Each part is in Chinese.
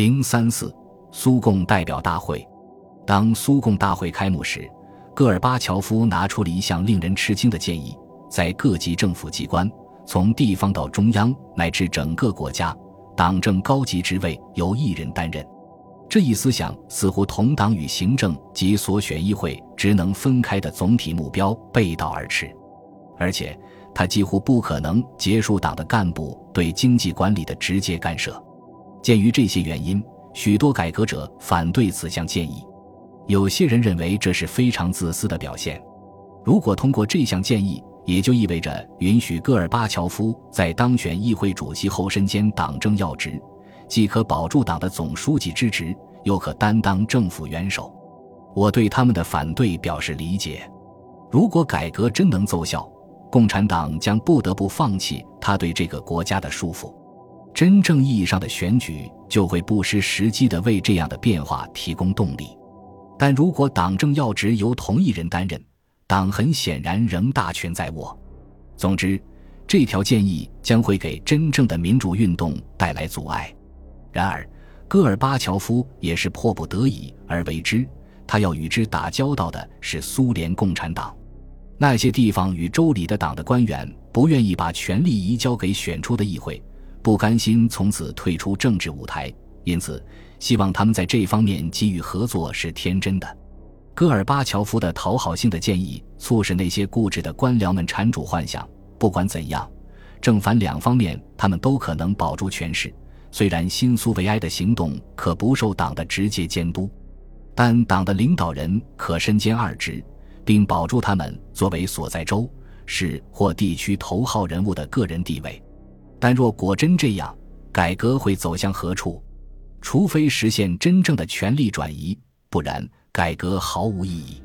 零三四苏共代表大会。当苏共大会开幕时，戈尔巴乔夫拿出了一项令人吃惊的建议：在各级政府机关，从地方到中央乃至整个国家，党政高级职位由一人担任。这一思想似乎同党与行政及所选议会职能分开的总体目标背道而驰，而且他几乎不可能结束党的干部对经济管理的直接干涉。鉴于这些原因，许多改革者反对此项建议。有些人认为这是非常自私的表现。如果通过这项建议，也就意味着允许戈尔巴乔夫在当选议会主席后身兼党政要职，既可保住党的总书记之职，又可担当政府元首。我对他们的反对表示理解。如果改革真能奏效，共产党将不得不放弃他对这个国家的束缚。真正意义上的选举就会不失时机地为这样的变化提供动力，但如果党政要职由同一人担任，党很显然仍大权在握。总之，这条建议将会给真正的民主运动带来阻碍。然而，戈尔巴乔夫也是迫不得已而为之，他要与之打交道的是苏联共产党。那些地方与州里的党的官员不愿意把权力移交给选出的议会。不甘心从此退出政治舞台，因此希望他们在这方面给予合作是天真的。戈尔巴乔夫的讨好性的建议促使那些固执的官僚们缠主幻想。不管怎样，正反两方面他们都可能保住权势。虽然新苏维埃的行动可不受党的直接监督，但党的领导人可身兼二职，并保住他们作为所在州市或地区头号人物的个人地位。但若果真这样，改革会走向何处？除非实现真正的权力转移，不然改革毫无意义。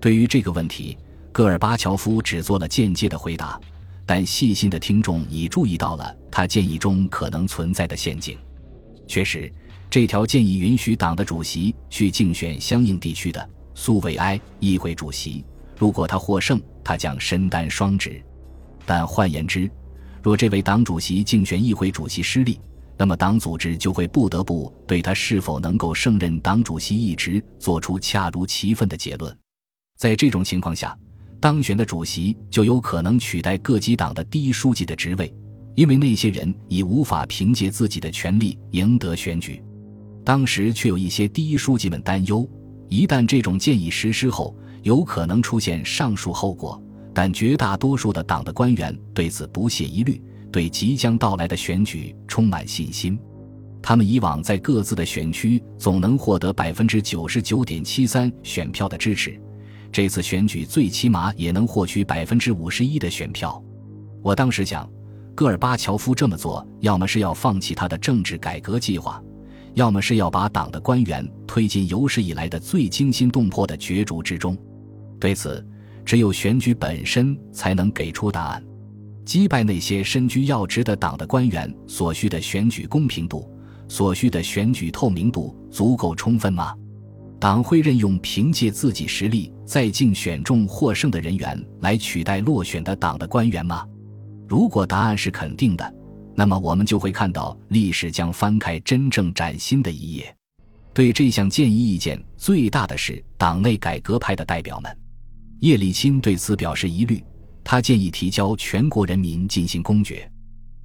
对于这个问题，戈尔巴乔夫只做了间接的回答，但细心的听众已注意到了他建议中可能存在的陷阱。确实，这条建议允许党的主席去竞选相应地区的苏维埃议会主席，如果他获胜，他将身担双职。但换言之，若这位党主席竞选议会主席失利，那么党组织就会不得不对他是否能够胜任党主席一职做出恰如其分的结论。在这种情况下，当选的主席就有可能取代各级党的第一书记的职位，因为那些人已无法凭借自己的权力赢得选举。当时却有一些第一书记们担忧，一旦这种建议实施后，有可能出现上述后果。但绝大多数的党的官员对此不屑一虑，对即将到来的选举充满信心。他们以往在各自的选区总能获得百分之九十九点七三选票的支持，这次选举最起码也能获取百分之五十一的选票。我当时想，戈尔巴乔夫这么做，要么是要放弃他的政治改革计划，要么是要把党的官员推进有史以来的最惊心动魄的角逐之中。对此。只有选举本身才能给出答案。击败那些身居要职的党的官员所需的选举公平度、所需的选举透明度足够充分吗？党会任用凭借自己实力在竞选中获胜的人员来取代落选的党的官员吗？如果答案是肯定的，那么我们就会看到历史将翻开真正崭新的一页。对这项建议意见最大的是党内改革派的代表们。叶利钦对此表示疑虑，他建议提交全国人民进行公决，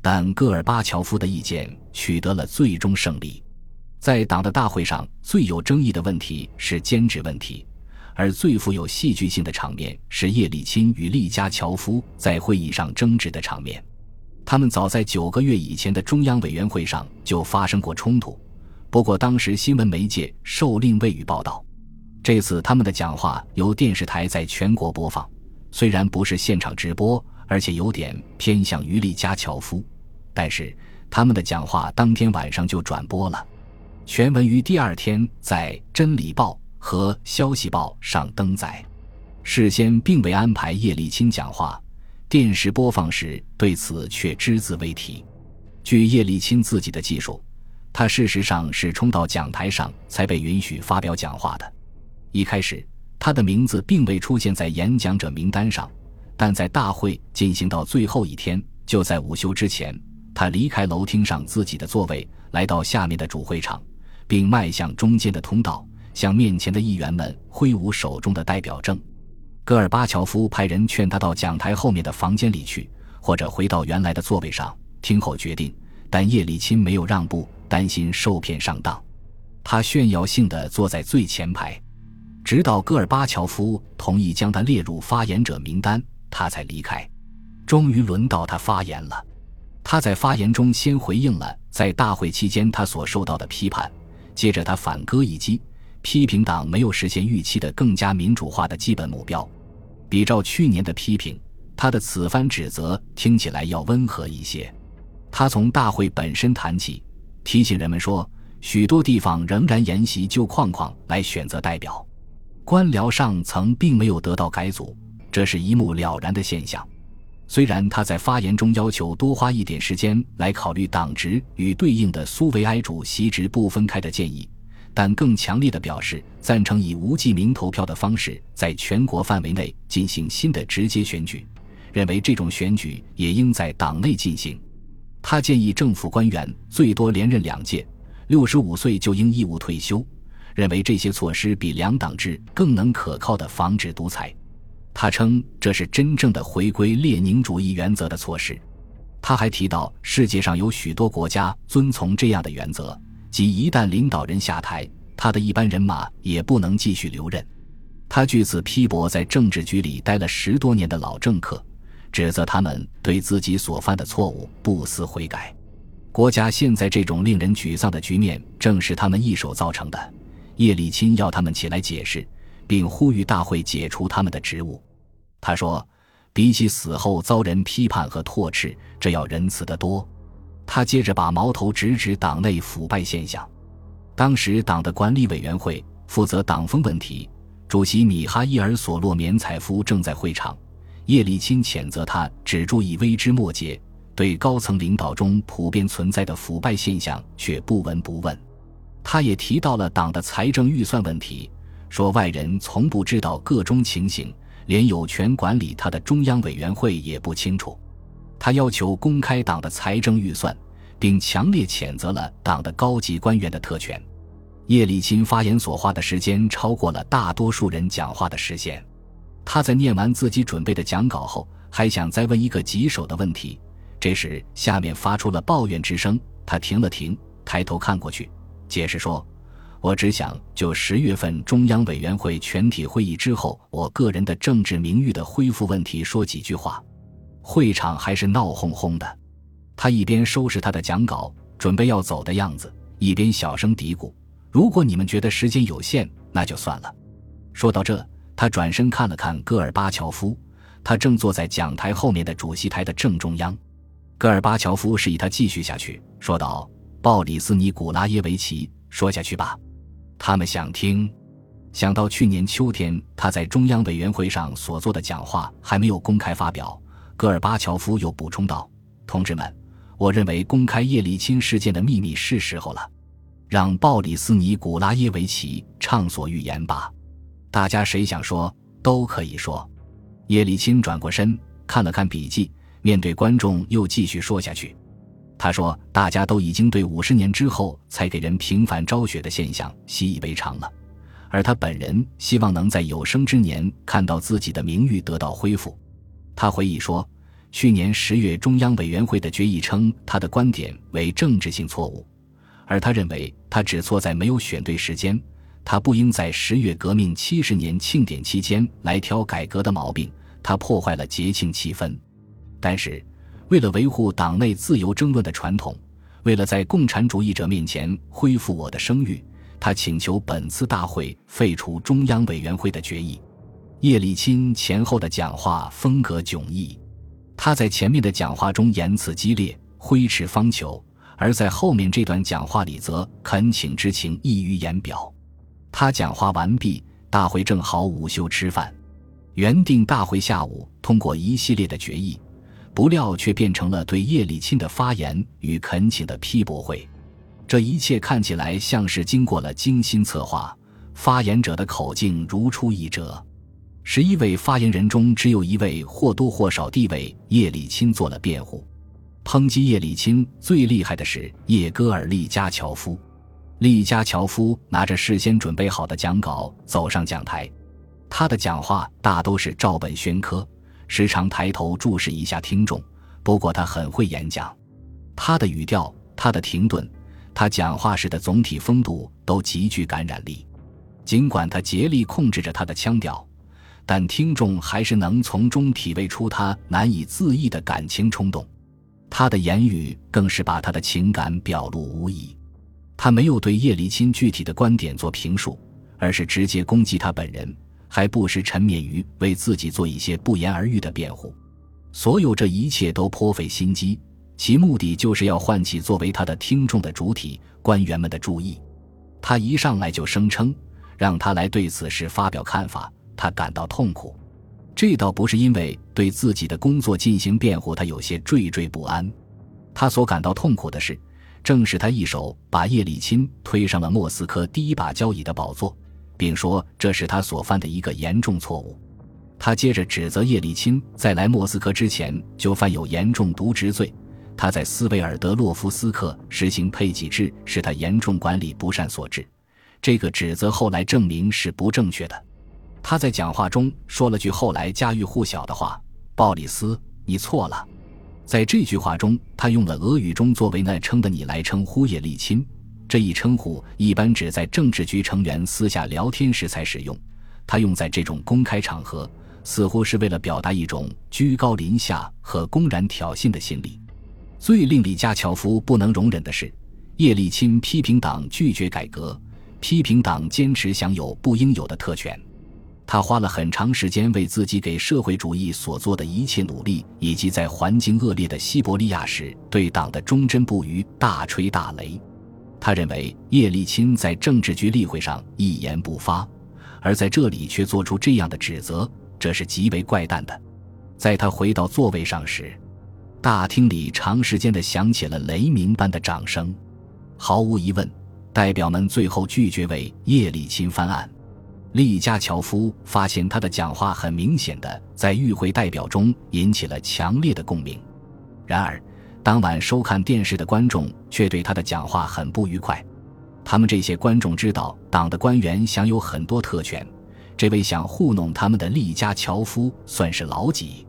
但戈尔巴乔夫的意见取得了最终胜利。在党的大会上，最有争议的问题是兼职问题，而最富有戏剧性的场面是叶利钦与利加乔夫在会议上争执的场面。他们早在九个月以前的中央委员会上就发生过冲突，不过当时新闻媒介受令未予报道。这次他们的讲话由电视台在全国播放，虽然不是现场直播，而且有点偏向于利加乔夫，但是他们的讲话当天晚上就转播了，全文于第二天在《真理报》和《消息报》上登载。事先并未安排叶利钦讲话，电视播放时对此却只字未提。据叶利钦自己的记述，他事实上是冲到讲台上才被允许发表讲话的。一开始，他的名字并未出现在演讲者名单上，但在大会进行到最后一天，就在午休之前，他离开楼厅上自己的座位，来到下面的主会场，并迈向中间的通道，向面前的议员们挥舞手中的代表证。戈尔巴乔夫派人劝他到讲台后面的房间里去，或者回到原来的座位上听候决定。但叶利钦没有让步，担心受骗上当，他炫耀性的坐在最前排，直到戈尔巴乔夫同意将他列入发言者名单，他才离开。终于轮到他发言了。他在发言中先回应了在大会期间他所受到的批判，接着他反戈一击，批评党没有实现预期的更加民主化的基本目标。比照去年的批评，他的此番指责听起来要温和一些。他从大会本身谈起，提醒人们说，许多地方仍然沿袭旧框框来选择代表，官僚上层并没有得到改组，这是一目了然的现象。虽然他在发言中要求多花一点时间来考虑党职与对应的苏维埃主席职不分开的建议，但更强烈的表示赞成以无记名投票的方式在全国范围内进行新的直接选举，认为这种选举也应在党内进行。他建议政府官员最多连任两届，六十五岁就应义务退休，认为这些措施比两党制更能可靠的防止独裁。他称这是真正的回归列宁主义原则的措施。他还提到，世界上有许多国家遵从这样的原则，即一旦领导人下台，他的一般人马也不能继续留任。他据此批驳在政治局里待了十多年的老政客。指责他们对自己所犯的错误不思悔改，国家现在这种令人沮丧的局面正是他们一手造成的。叶利钦要他们起来解释，并呼吁大会解除他们的职务。他说：“比起死后遭人批判和唾斥，这要仁慈得多。”他接着把矛头直指党内腐败现象。当时党的管理委员会负责党风问题，主席米哈伊尔·索洛缅采夫正在会场。叶利钦谴责他只注意微枝末节，对高层领导中普遍存在的腐败现象却不闻不问。他也提到了党的财政预算问题，说外人从不知道各中情形，连有权管理他的中央委员会也不清楚。他要求公开党的财政预算，并强烈谴责了党的高级官员的特权。叶利钦发言所花的时间超过了大多数人讲话的时限。他在念完自己准备的讲稿后，还想再问一个棘手的问题。这时，下面发出了抱怨之声。他停了停，抬头看过去，解释说：“我只想就十月份中央委员会全体会议之后，我个人的政治名誉的恢复问题说几句话。”会场还是闹哄哄的。他一边收拾他的讲稿，准备要走的样子，一边小声嘀咕：“如果你们觉得时间有限，那就算了。”说到这。他转身看了看戈尔巴乔夫，他正坐在讲台后面的主席台的正中央。戈尔巴乔夫示意他继续下去，说道：“鲍里斯·尼古拉耶维奇，说下去吧，他们想听。”想到去年秋天他在中央委员会上所做的讲话还没有公开发表，戈尔巴乔夫又补充道：“同志们，我认为公开叶利钦事件的秘密是时候了，让鲍里斯·尼古拉耶维奇畅所欲言吧。”大家谁想说都可以说。叶利钦转过身看了看笔记，面对观众又继续说下去。他说：“大家都已经对五十年之后才给人平反昭雪的现象习以为常了，而他本人希望能在有生之年看到自己的名誉得到恢复。”他回忆说：“去年十月中央委员会的决议称他的观点为政治性错误，而他认为他只错在没有选对时间。”他不应在十月革命七十年庆典期间来挑改革的毛病，他破坏了节庆气氛。但是，为了维护党内自由争论的传统，为了在共产主义者面前恢复我的声誉，他请求本次大会废除中央委员会的决议。叶利钦前后的讲话风格迥异，他在前面的讲话中言辞激烈，挥斥方遒；而在后面这段讲话里，则恳请之情溢于言表。他讲话完毕，大会正好午休吃饭。原定大会下午通过一系列的决议，不料却变成了对叶利钦的发言与恳请的批驳会。这一切看起来像是经过了精心策划，发言者的口径如出一辙。十一位发言人中，只有一位或多或少地为叶利钦做了辩护。抨击叶利钦最厉害的是叶戈尔利加乔夫。利加乔夫拿着事先准备好的讲稿走上讲台，他的讲话大都是照本宣科，时常抬头注视一下听众。不过他很会演讲，他的语调、他的停顿、他讲话时的总体风度都极具感染力。尽管他竭力控制着他的腔调，但听众还是能从中体味出他难以自抑的感情冲动。他的言语更是把他的情感表露无遗。他没有对叶利钦具体的观点做评述，而是直接攻击他本人，还不时沉湎于为自己做一些不言而喻的辩护。所有这一切都颇费心机，其目的就是要唤起作为他的听众的主体官员们的注意。他一上来就声称。让他来对此事发表看法，他感到痛苦。这倒不是因为对自己的工作进行辩护，他有些惴惴不安。他所感到痛苦的是，正是他一手把叶利钦推上了莫斯科第一把交椅的宝座，并说这是他所犯的一个严重错误。他接着指责叶利钦在来莫斯科之前就犯有严重渎职罪。他在斯维尔德洛夫斯克实行配给制，是他严重管理不善所致。这个指责后来证明是不正确的。他在讲话中说了句后来家喻户晓的话：“鲍里斯，你错了。”在这句话中，他用了俄语中作为那称的“你”来称呼叶利钦。这一称呼一般只在政治局成员私下聊天时才使用。他用在这种公开场合，似乎是为了表达一种居高临下和公然挑衅的心理。最令李加乔夫不能容忍的是，叶利钦批评党拒绝改革。批评党坚持享有不应有的特权，他花了很长时间为自己给社会主义所做的一切努力，以及在环境恶劣的西伯利亚时对党的忠贞不渝大吹大擂。他认为叶利钦在政治局例会上一言不发，而在这里却做出这样的指责，这是极为怪诞的。在他回到座位上时，大厅里长时间的响起了雷鸣般的掌声。毫无疑问。代表们最后拒绝为叶利钦翻案。利加乔夫发现他的讲话很明显的在与会代表中引起了强烈的共鸣。然而，当晚收看电视的观众却对他的讲话很不愉快。他们这些观众知道党的官员享有很多特权，这位想糊弄他们的利加乔夫算是老几？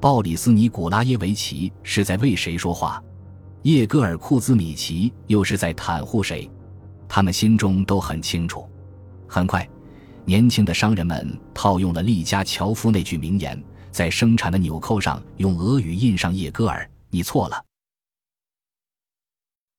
鲍里斯·尼古拉耶维奇是在为谁说话？叶戈尔·库兹米奇又是在袒护谁？他们心中都很清楚。很快，年轻的商人们套用了利加乔夫那句名言，在生产的纽扣上用俄语印上“叶戈尔，你错了。”